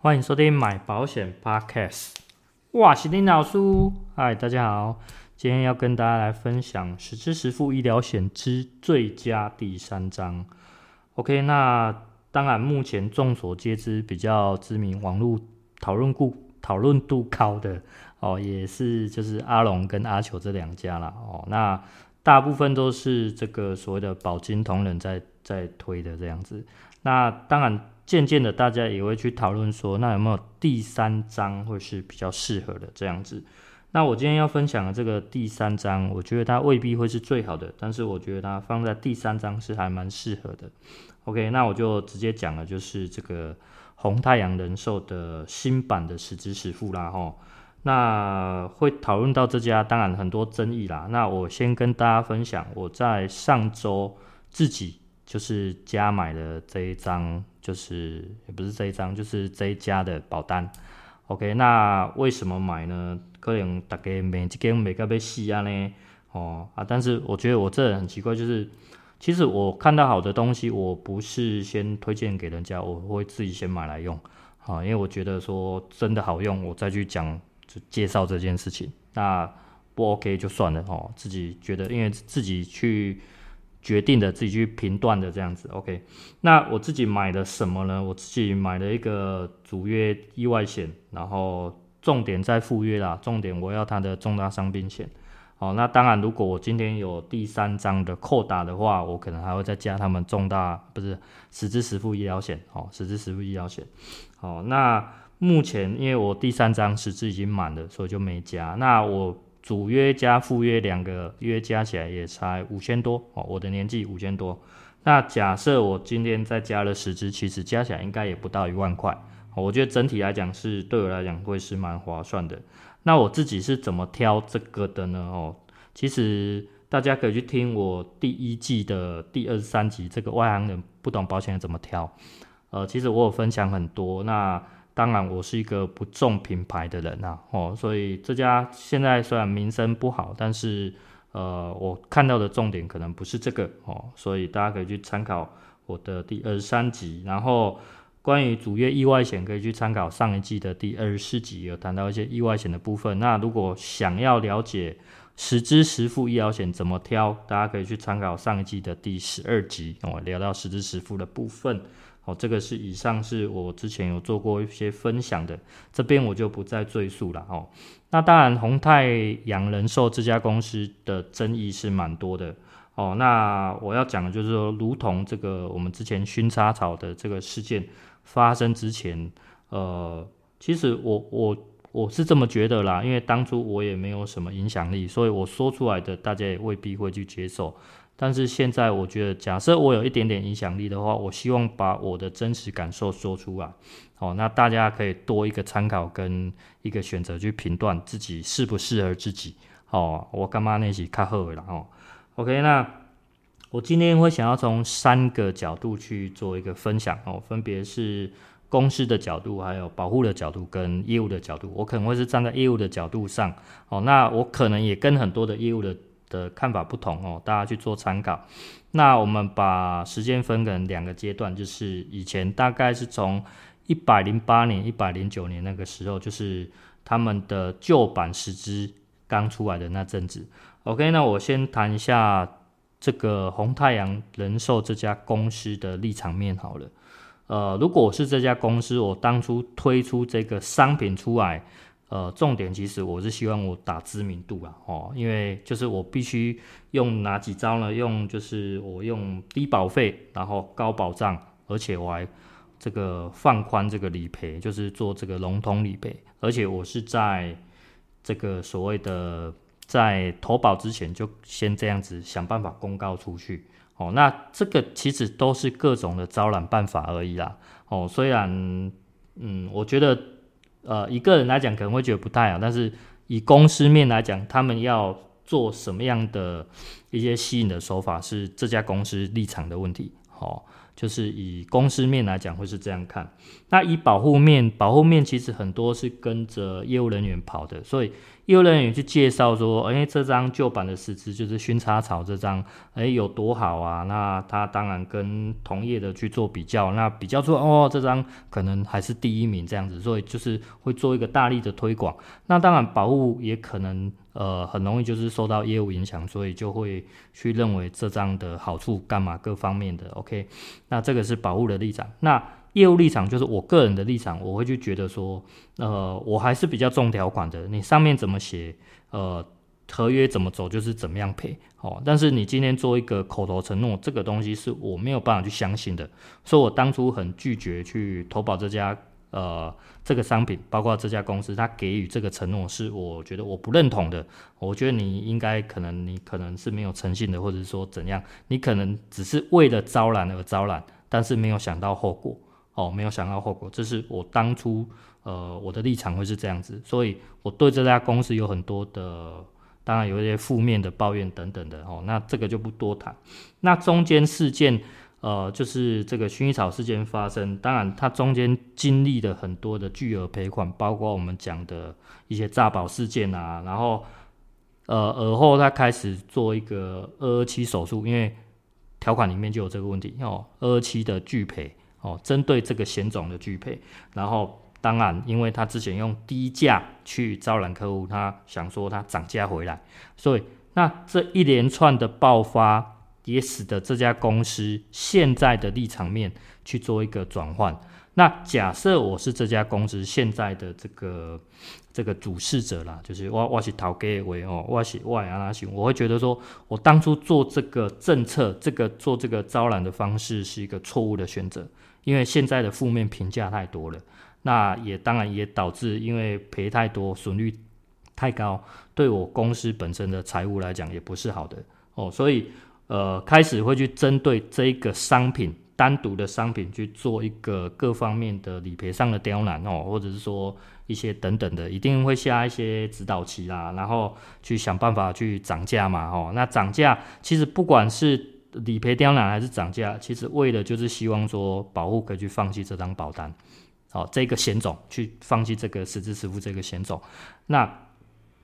欢迎收听买保险 Podcast。哇，是林老师，嗨，大家好，今天要跟大家来分享实支实付医疗险之最佳第三章。OK，那当然目前众所皆知比较知名、网络讨论度讨论度高的哦，也是就是阿龙跟阿球这两家啦。哦。那大部分都是这个所谓的保金同仁在在推的这样子。那当然。渐渐的，大家也会去讨论说，那有没有第三章会是比较适合的这样子？那我今天要分享的这个第三章，我觉得它未必会是最好的，但是我觉得它放在第三章是还蛮适合的。OK，那我就直接讲了，就是这个红太阳人寿的新版的十支十付啦，吼。那会讨论到这家，当然很多争议啦。那我先跟大家分享，我在上周自己。就是加买的这一张，就是也不是这一张，就是这一家的保单。OK，那为什么买呢？可能大家每一间每个被洗啊呢？哦啊，但是我觉得我这人很奇怪，就是其实我看到好的东西，我不是先推荐给人家，我会自己先买来用。啊，因为我觉得说真的好用，我再去讲就介绍这件事情。那不 OK 就算了哦，自己觉得，因为自己去。决定的自己去评断的这样子，OK。那我自己买了什么呢？我自己买了一个主约意外险，然后重点在副约啦，重点我要它的重大伤病险。好，那当然如果我今天有第三张的扣打的话，我可能还会再加他们重大不是实支实付医疗险，哦，实支实付医疗险。好，那目前因为我第三张实支已经满了，所以就没加。那我。主约加副约两个约加起来也才五千多哦，我的年纪五千多。那假设我今天再加了十支，其实加起来应该也不到一万块。我觉得整体来讲是对我来讲会是蛮划算的。那我自己是怎么挑这个的呢？哦，其实大家可以去听我第一季的第二十三集，这个外行人不懂保险怎么挑。呃，其实我有分享很多。那当然，我是一个不重品牌的人呐、哦，所以这家现在虽然名声不好，但是呃，我看到的重点可能不是这个哦，所以大家可以去参考我的第二十三集，然后关于主约意外险可以去参考上一季的第二十四集，有谈到一些意外险的部分。那如果想要了解实支实付医疗险怎么挑，大家可以去参考上一季的第十二集，哦，聊到实支实付的部分。哦，这个是以上是我之前有做过一些分享的，这边我就不再赘述了哦。那当然，红太阳人寿这家公司的争议是蛮多的哦。那我要讲的就是说，如同这个我们之前薰插草的这个事件发生之前，呃，其实我我我是这么觉得啦，因为当初我也没有什么影响力，所以我说出来的大家也未必会去接受。但是现在我觉得，假设我有一点点影响力的话，我希望把我的真实感受说出来，哦，那大家可以多一个参考跟一个选择去评断自己适不适合自己，哦，我干嘛那些卡好了哦，OK，那我今天会想要从三个角度去做一个分享哦，分别是公司的角度，还有保护的角度跟业务的角度，我可能会是站在业务的角度上，哦，那我可能也跟很多的业务的。的看法不同哦，大家去做参考。那我们把时间分成两个阶段，就是以前大概是从一百零八年、一百零九年那个时候，就是他们的旧版实支刚出来的那阵子。OK，那我先谈一下这个红太阳人寿这家公司的立场面好了。呃，如果我是这家公司，我当初推出这个商品出来。呃，重点其实我是希望我打知名度啊，哦，因为就是我必须用哪几招呢？用就是我用低保费，然后高保障，而且我还这个放宽这个理赔，就是做这个笼统理赔，而且我是在这个所谓的在投保之前就先这样子想办法公告出去，哦，那这个其实都是各种的招揽办法而已啦，哦，虽然嗯，我觉得。呃，一个人来讲可能会觉得不太好，但是以公司面来讲，他们要做什么样的一些吸引的手法，是这家公司立场的问题。好，就是以公司面来讲会是这样看。那以保护面，保护面其实很多是跟着业务人员跑的，所以。业务人员去介绍说：“哎，这张旧版的实支就是薰插草这张，哎，有多好啊？那他当然跟同业的去做比较，那比较出哦，这张可能还是第一名这样子，所以就是会做一个大力的推广。那当然，保护也可能呃很容易就是受到业务影响，所以就会去认为这张的好处干嘛各方面的 OK。那这个是保护的立场。那。”业务立场就是我个人的立场，我会去觉得说，呃，我还是比较重条款的。你上面怎么写，呃，合约怎么走，就是怎么样赔。哦，但是你今天做一个口头承诺，这个东西是我没有办法去相信的。所以我当初很拒绝去投保这家，呃，这个商品，包括这家公司，他给予这个承诺，是我觉得我不认同的。我觉得你应该可能你可能是没有诚信的，或者说怎样，你可能只是为了招揽而招揽，但是没有想到后果。哦，没有想到后果，这是我当初呃我的立场会是这样子，所以我对这家公司有很多的，当然有一些负面的抱怨等等的哦，那这个就不多谈。那中间事件，呃，就是这个薰衣草事件发生，当然它中间经历了很多的巨额赔款，包括我们讲的一些诈保事件啊，然后呃而后他开始做一个二二七手术，因为条款里面就有这个问题哦，二二七的拒赔。哦，针对这个险种的拒赔，然后当然，因为他之前用低价去招揽客户，他想说他涨价回来，所以那这一连串的爆发也使得这家公司现在的立场面去做一个转换。那假设我是这家公司现在的这个这个主事者啦，就是我我是头家为哦，我是我阿拉行，我会觉得说我当初做这个政策，这个做这个招揽的方式是一个错误的选择。因为现在的负面评价太多了，那也当然也导致因为赔太多，损率太高，对我公司本身的财务来讲也不是好的哦，所以呃开始会去针对这一个商品单独的商品去做一个各方面的理赔上的刁难哦，或者是说一些等等的，一定会下一些指导期啦，然后去想办法去涨价嘛哦，那涨价其实不管是。理赔刁难还是涨价，其实为的就是希望说保护可以去放弃这张保单，好、哦，这个险种去放弃这个实支付这个险种，那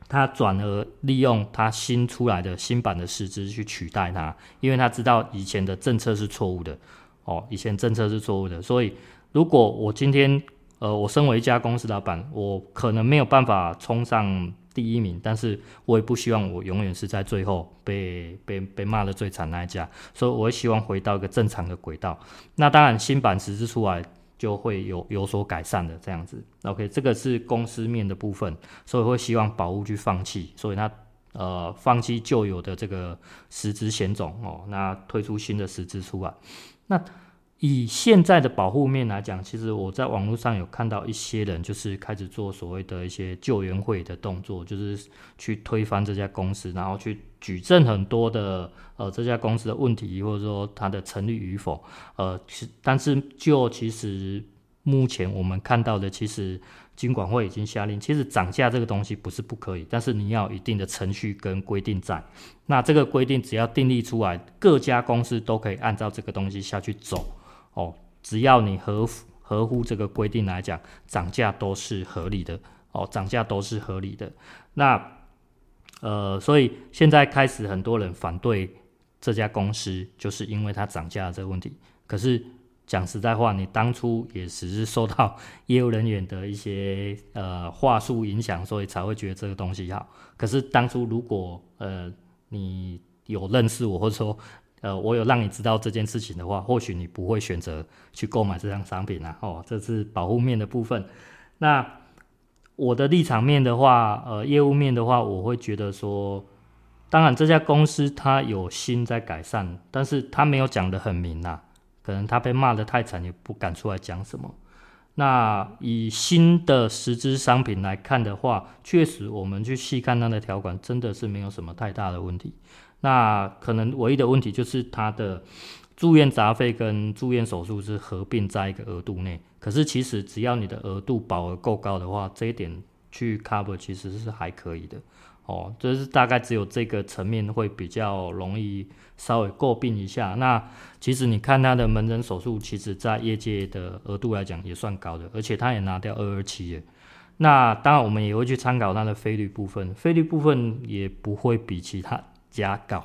他转而利用他新出来的新版的实支去取代它，因为他知道以前的政策是错误的，哦，以前政策是错误的，所以如果我今天呃，我身为一家公司老板，我可能没有办法冲上。第一名，但是我也不希望我永远是在最后被被被骂的最惨那一家，所以我会希望回到一个正常的轨道。那当然，新版实支出来就会有有所改善的这样子。OK，这个是公司面的部分，所以会希望宝物去放弃，所以他呃放弃旧有的这个实支险种哦，那推出新的实支出来，那。以现在的保护面来讲，其实我在网络上有看到一些人，就是开始做所谓的一些救援会的动作，就是去推翻这家公司，然后去举证很多的呃这家公司的问题，或者说它的成立与否。呃，其但是就其实目前我们看到的，其实金管会已经下令，其实涨价这个东西不是不可以，但是你要有一定的程序跟规定在。那这个规定只要订立出来，各家公司都可以按照这个东西下去走。哦，只要你合符合乎这个规定来讲，涨价都是合理的。哦，涨价都是合理的。那呃，所以现在开始很多人反对这家公司，就是因为它涨价这个问题。可是讲实在话，你当初也只是受到业务人员的一些呃话术影响，所以才会觉得这个东西好。可是当初如果呃你有认识我，或者说呃，我有让你知道这件事情的话，或许你不会选择去购买这张商品啦。哦，这是保护面的部分。那我的立场面的话，呃，业务面的话，我会觉得说，当然这家公司它有心在改善，但是它没有讲得很明呐。可能它被骂得太惨，也不敢出来讲什么。那以新的实支商品来看的话，确实我们去细看它的条款，真的是没有什么太大的问题。那可能唯一的问题就是它的住院杂费跟住院手术是合并在一个额度内，可是其实只要你的额度保额够高的话，这一点去 cover，其实是还可以的。哦，就是大概只有这个层面会比较容易稍微诟病一下。那其实你看他的门诊手术，其实在业界的额度来讲也算高的，而且他也拿掉二二七耶。那当然我们也会去参考它的费率部分，费率部分也不会比其他加高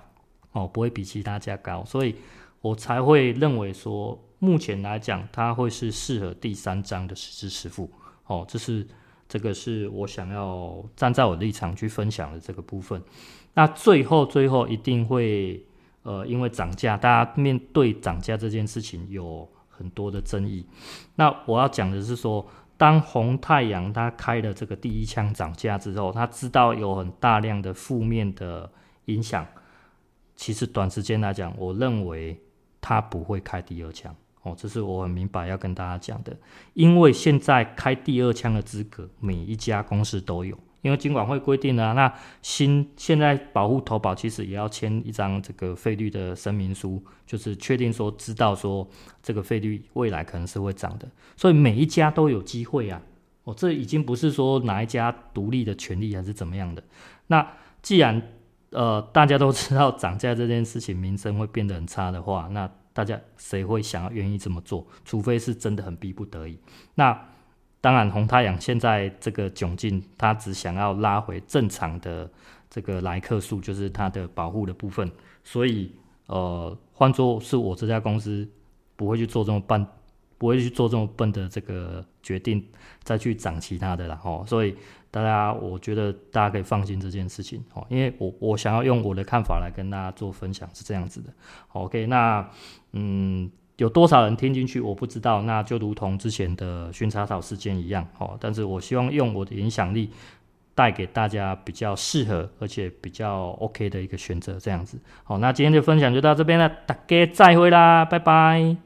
哦，不会比其他家高，所以我才会认为说，目前来讲它会是适合第三章的实支实付哦，这是。这个是我想要站在我的立场去分享的这个部分。那最后最后一定会呃，因为涨价，大家面对涨价这件事情有很多的争议。那我要讲的是说，当红太阳它开了这个第一枪涨价之后，他知道有很大量的负面的影响。其实短时间来讲，我认为他不会开第二枪。哦，这是我很明白要跟大家讲的，因为现在开第二枪的资格，每一家公司都有，因为金管会规定了，那新现在保护投保其实也要签一张这个费率的声明书，就是确定说知道说这个费率未来可能是会涨的，所以每一家都有机会啊。哦，这已经不是说哪一家独立的权利还是怎么样的。那既然呃大家都知道涨价这件事情名声会变得很差的话，那大家谁会想要愿意这么做？除非是真的很逼不得已。那当然，红太阳现在这个窘境，他只想要拉回正常的这个来客数，就是它的保护的部分。所以，呃，换作是我这家公司，不会去做这么半，不会去做这么笨的这个决定，再去涨其他的了哦。所以。大家，我觉得大家可以放心这件事情哦，因为我我想要用我的看法来跟大家做分享，是这样子的。OK，那嗯，有多少人听进去我不知道，那就如同之前的薰茶草事件一样哦。但是我希望用我的影响力带给大家比较适合而且比较 OK 的一个选择，这样子。好，那今天的分享就到这边了，大家再会啦，拜拜。